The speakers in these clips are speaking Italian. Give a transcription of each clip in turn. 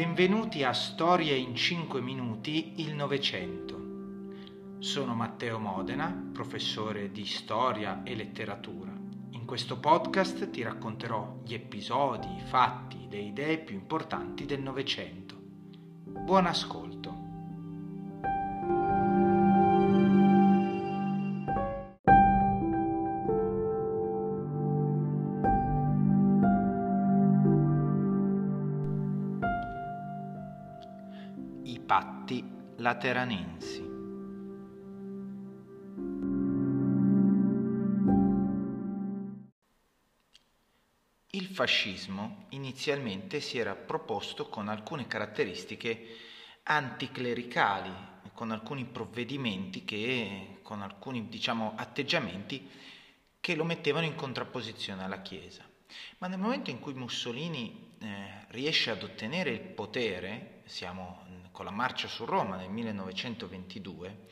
Benvenuti a Storie in 5 minuti il Novecento. Sono Matteo Modena, professore di storia e letteratura. In questo podcast ti racconterò gli episodi, i fatti, le idee più importanti del Novecento. Buon ascolto. Lateranensi. Il fascismo inizialmente si era proposto con alcune caratteristiche anticlericali, con alcuni provvedimenti che, con alcuni diciamo, atteggiamenti che lo mettevano in contrapposizione alla Chiesa. Ma nel momento in cui Mussolini eh, riesce ad ottenere il potere, siamo con la marcia su Roma nel 1922,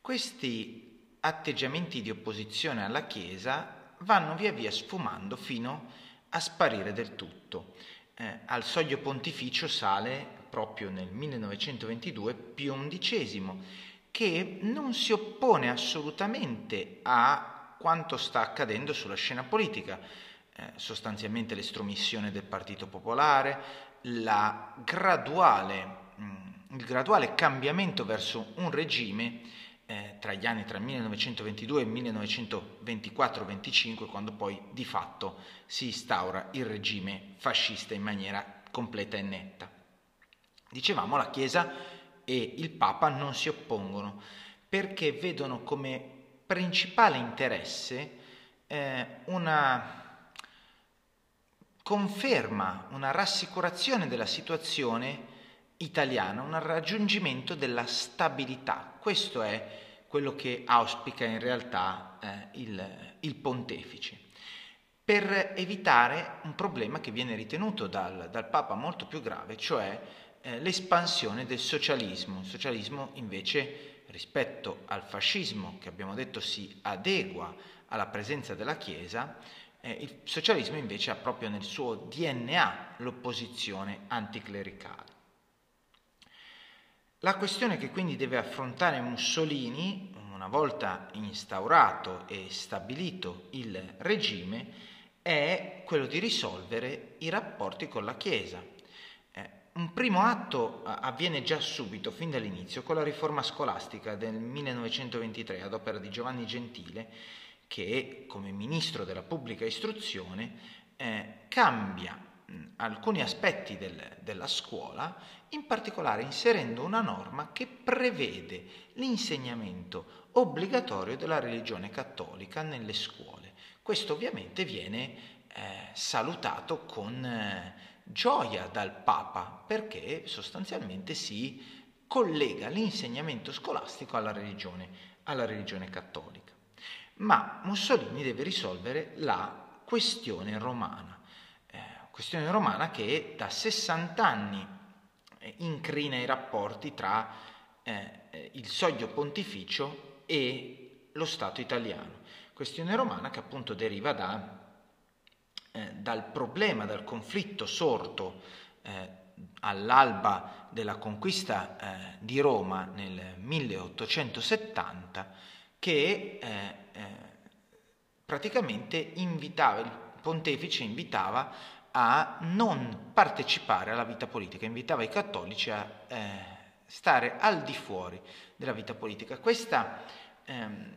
questi atteggiamenti di opposizione alla Chiesa vanno via via sfumando fino a sparire del tutto. Eh, al soglio pontificio sale proprio nel 1922 Pio XI, che non si oppone assolutamente a quanto sta accadendo sulla scena politica, eh, sostanzialmente l'estromissione del Partito Popolare, graduale, mm, il graduale cambiamento verso un regime eh, tra gli anni tra il 1922 e il 1924-25, quando poi di fatto si instaura il regime fascista in maniera completa e netta. Dicevamo la Chiesa e il Papa non si oppongono perché vedono come principale interesse eh, una conferma, una rassicurazione della situazione italiana, un raggiungimento della stabilità. Questo è quello che auspica in realtà eh, il, il, pontefice, per evitare un problema che viene ritenuto dal, dal Papa molto più grave, cioè eh, l'espansione del socialismo. Il socialismo invece rispetto al fascismo, che abbiamo detto si adegua alla presenza della Chiesa, eh, il socialismo invece ha proprio nel suo DNA l'opposizione anticlericale. La questione che quindi deve affrontare Mussolini, una volta instaurato e stabilito il regime, è quello di risolvere i rapporti con la Chiesa. Eh, un primo atto avviene già subito, fin dall'inizio, con la riforma scolastica del 1923 ad opera di Giovanni Gentile, che come ministro della pubblica istruzione eh, cambia alcuni aspetti del, della scuola, in particolare inserendo una norma che prevede l'insegnamento obbligatorio della religione cattolica nelle scuole. Questo ovviamente viene eh, salutato con eh, gioia dal Papa perché sostanzialmente si collega l'insegnamento scolastico alla religione, alla religione cattolica. Ma Mussolini deve risolvere la questione romana questione romana che da 60 anni eh, incrina i rapporti tra eh, il soglio pontificio e lo Stato italiano. Questione romana che appunto deriva da, eh, dal problema, dal conflitto sorto eh, all'alba della conquista eh, di Roma nel 1870 che eh, praticamente invitava, il pontefice invitava a non partecipare alla vita politica, invitava i cattolici a eh, stare al di fuori della vita politica. Questa, ehm,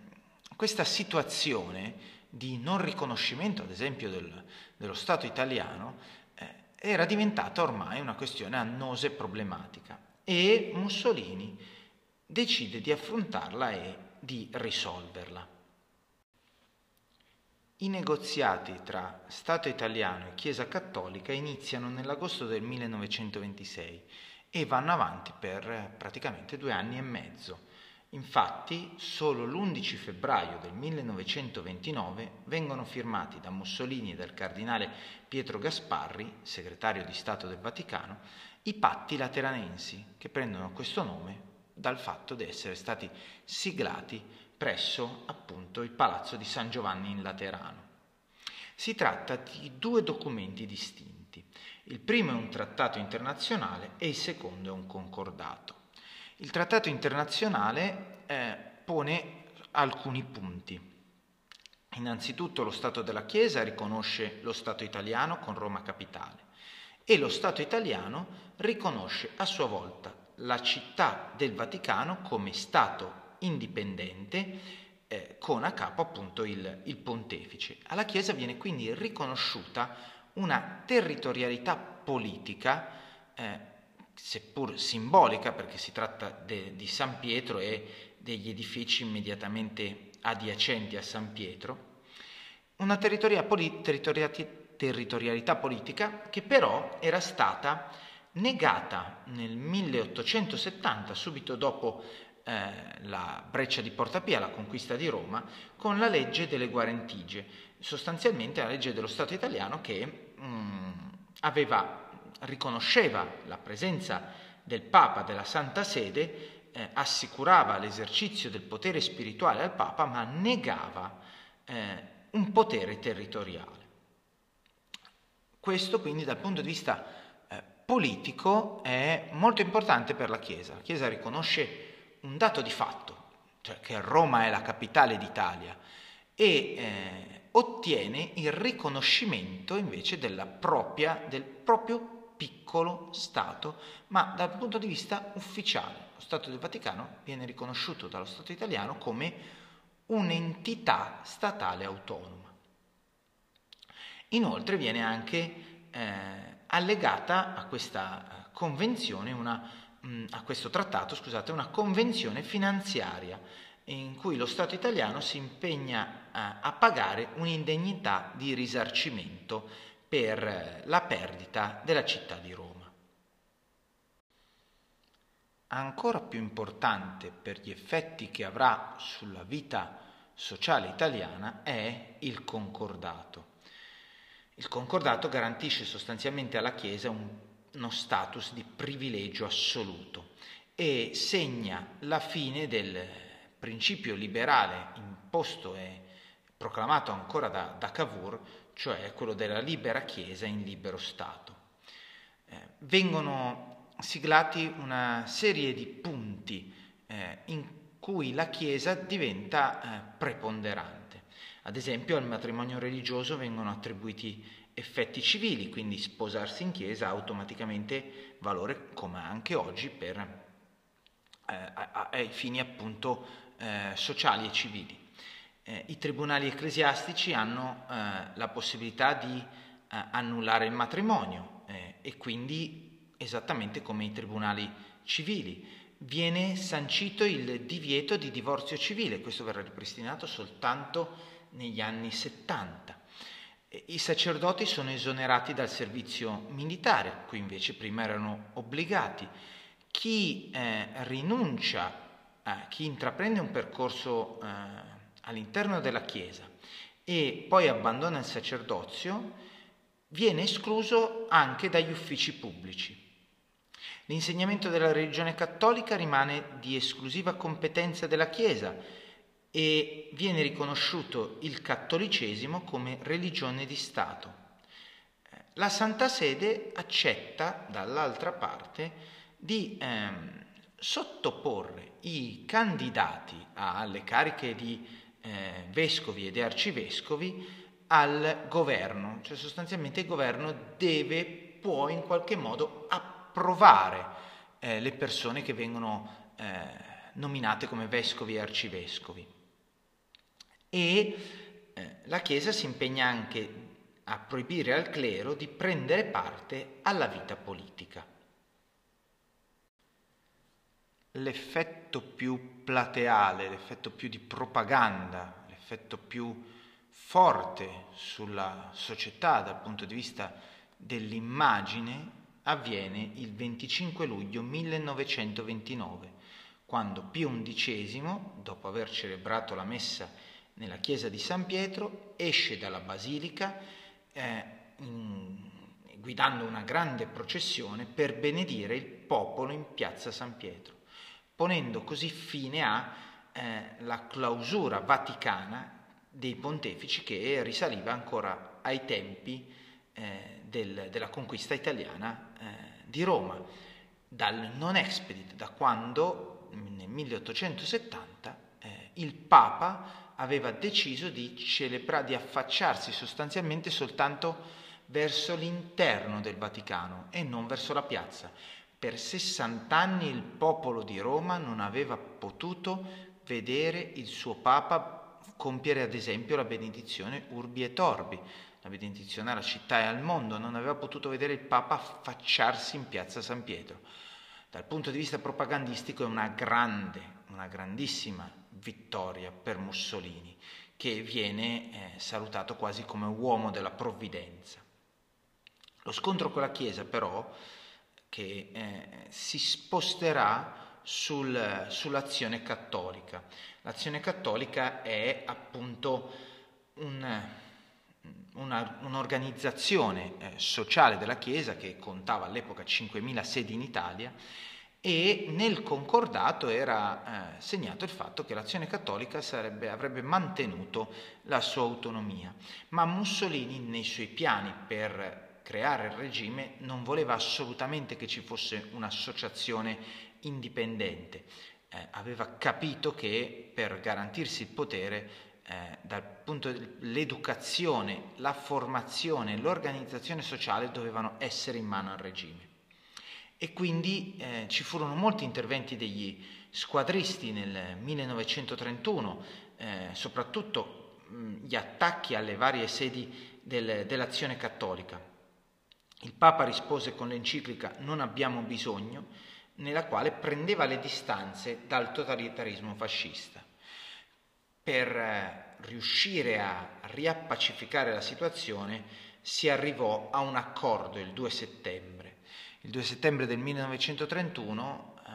questa situazione di non riconoscimento, ad esempio, del, dello Stato italiano, eh, era diventata ormai una questione annosa e problematica e Mussolini decide di affrontarla e di risolverla. I negoziati tra Stato italiano e Chiesa cattolica iniziano nell'agosto del 1926 e vanno avanti per praticamente due anni e mezzo. Infatti, solo l'11 febbraio del 1929 vengono firmati da Mussolini e dal cardinale Pietro Gasparri, segretario di Stato del Vaticano, i patti lateranensi, che prendono questo nome dal fatto di essere stati siglati presso appunto il Palazzo di San Giovanni in Laterano. Si tratta di due documenti distinti. Il primo è un trattato internazionale e il secondo è un concordato. Il trattato internazionale eh, pone alcuni punti. Innanzitutto lo Stato della Chiesa riconosce lo Stato italiano con Roma capitale e lo Stato italiano riconosce a sua volta la città del Vaticano come Stato indipendente eh, con a capo appunto il, il pontefice. Alla Chiesa viene quindi riconosciuta una territorialità politica, eh, seppur simbolica perché si tratta de, di San Pietro e degli edifici immediatamente adiacenti a San Pietro, una poli- territorialità politica che però era stata negata nel 1870, subito dopo eh, la breccia di Porta Pia, la conquista di Roma, con la legge delle guarentigie, sostanzialmente la legge dello Stato italiano che mh, mm, aveva, riconosceva la presenza del Papa, della Santa Sede, eh, assicurava l'esercizio del potere spirituale al Papa, ma negava eh, un potere territoriale. Questo quindi dal punto di vista eh, politico è molto importante per la Chiesa. La Chiesa riconosce un dato di fatto, cioè che Roma è la capitale d'Italia, e eh, ottiene il riconoscimento invece propria, del proprio piccolo Stato, ma dal punto di vista ufficiale. Lo Stato del Vaticano viene riconosciuto dallo Stato italiano come un'entità statale autonoma. Inoltre viene anche eh, allegata a questa eh, convenzione una a questo trattato scusate, una convenzione finanziaria in cui lo Stato italiano si impegna a, a pagare un'indegnità di risarcimento per eh, la perdita della città di Roma. Ancora più importante per gli effetti che avrà sulla vita sociale italiana è il concordato. Il concordato garantisce sostanzialmente alla Chiesa un uno status di privilegio assoluto e segna la fine del principio liberale imposto e proclamato ancora da, da Cavour, cioè quello della libera Chiesa in libero Stato. Eh, vengono siglati una serie di punti eh, in cui la Chiesa diventa eh, preponderante. Ad esempio al matrimonio religioso vengono attribuiti effetti civili, quindi sposarsi in chiesa ha automaticamente valore come anche oggi per eh, ai fini appunto eh, sociali e civili. Eh, I tribunali ecclesiastici hanno eh, la possibilità di eh, annullare il matrimonio eh, e quindi esattamente come i tribunali civili. Viene sancito il divieto di divorzio civile, questo verrà ripristinato soltanto negli anni 70. I sacerdoti sono esonerati dal servizio militare, qui invece prima erano obbligati. Chi eh, rinuncia, eh, chi intraprende un percorso eh, all'interno della Chiesa e poi abbandona il sacerdozio, viene escluso anche dagli uffici pubblici. L'insegnamento della religione cattolica rimane di esclusiva competenza della Chiesa, e viene riconosciuto il cattolicesimo come religione di Stato. La Santa Sede accetta dall'altra parte di ehm, sottoporre i candidati alle cariche di eh, vescovi ed arcivescovi al governo, cioè sostanzialmente il governo deve, può in qualche modo approvare eh, le persone che vengono eh, nominate come vescovi e arcivescovi e eh, la Chiesa si impegna anche a proibire al clero di prendere parte alla vita politica. L'effetto più plateale, l'effetto più di propaganda, l'effetto più forte sulla società dal punto di vista dell'immagine avviene il 25 luglio 1929, quando Pio XI, dopo aver celebrato la messa nella chiesa di San Pietro, esce dalla basilica eh, in, guidando una grande processione per benedire il popolo in piazza San Pietro, ponendo così fine alla eh, clausura vaticana dei pontefici che risaliva ancora ai tempi eh, del, della conquista italiana eh, di Roma, dal non expedit, da quando nel 1870 eh, il Papa aveva deciso di, celebra- di affacciarsi sostanzialmente soltanto verso l'interno del Vaticano e non verso la piazza. Per 60 anni il popolo di Roma non aveva potuto vedere il suo Papa compiere ad esempio la benedizione Urbi et Orbi, la benedizione alla città e al mondo, non aveva potuto vedere il Papa affacciarsi in piazza San Pietro. Dal punto di vista propagandistico è una grande, una grandissima vittoria per Mussolini, che viene eh, salutato quasi come uomo della provvidenza. Lo scontro con la Chiesa però, che eh, si sposterà sul, sull'azione cattolica. L'azione cattolica è appunto un, una, un'organizzazione eh, sociale della Chiesa che contava all'epoca 5.000 sedi in Italia e nel concordato era eh, segnato il fatto che l'azione cattolica sarebbe, avrebbe mantenuto la sua autonomia, ma Mussolini nei suoi piani per creare il regime non voleva assolutamente che ci fosse un'associazione indipendente, eh, aveva capito che per garantirsi il potere eh, dal punto dell'educazione, la formazione, l'organizzazione sociale dovevano essere in mano al regime. E quindi eh, ci furono molti interventi degli squadristi nel 1931, eh, soprattutto mh, gli attacchi alle varie sedi del, dell'azione cattolica. Il Papa rispose con l'enciclica Non abbiamo bisogno, nella quale prendeva le distanze dal totalitarismo fascista. Per eh, riuscire a riappacificare la situazione si arrivò a un accordo il 2 settembre. Il 2 settembre del 1931 eh,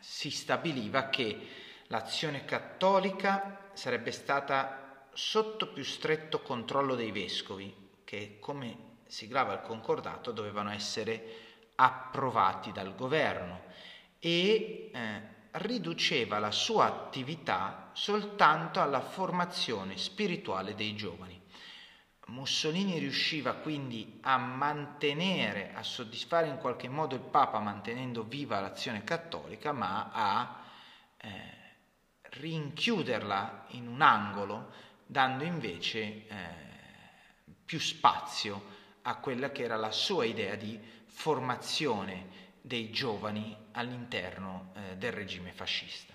si stabiliva che l'azione cattolica sarebbe stata sotto più stretto controllo dei vescovi, che come siglava il concordato dovevano essere approvati dal governo e eh, riduceva la sua attività soltanto alla formazione spirituale dei giovani. Mussolini riusciva quindi a mantenere, a soddisfare in qualche modo il Papa mantenendo viva l'azione cattolica, ma a eh, rinchiuderla in un angolo, dando invece eh, più spazio a quella che era la sua idea di formazione dei giovani all'interno eh, del regime fascista.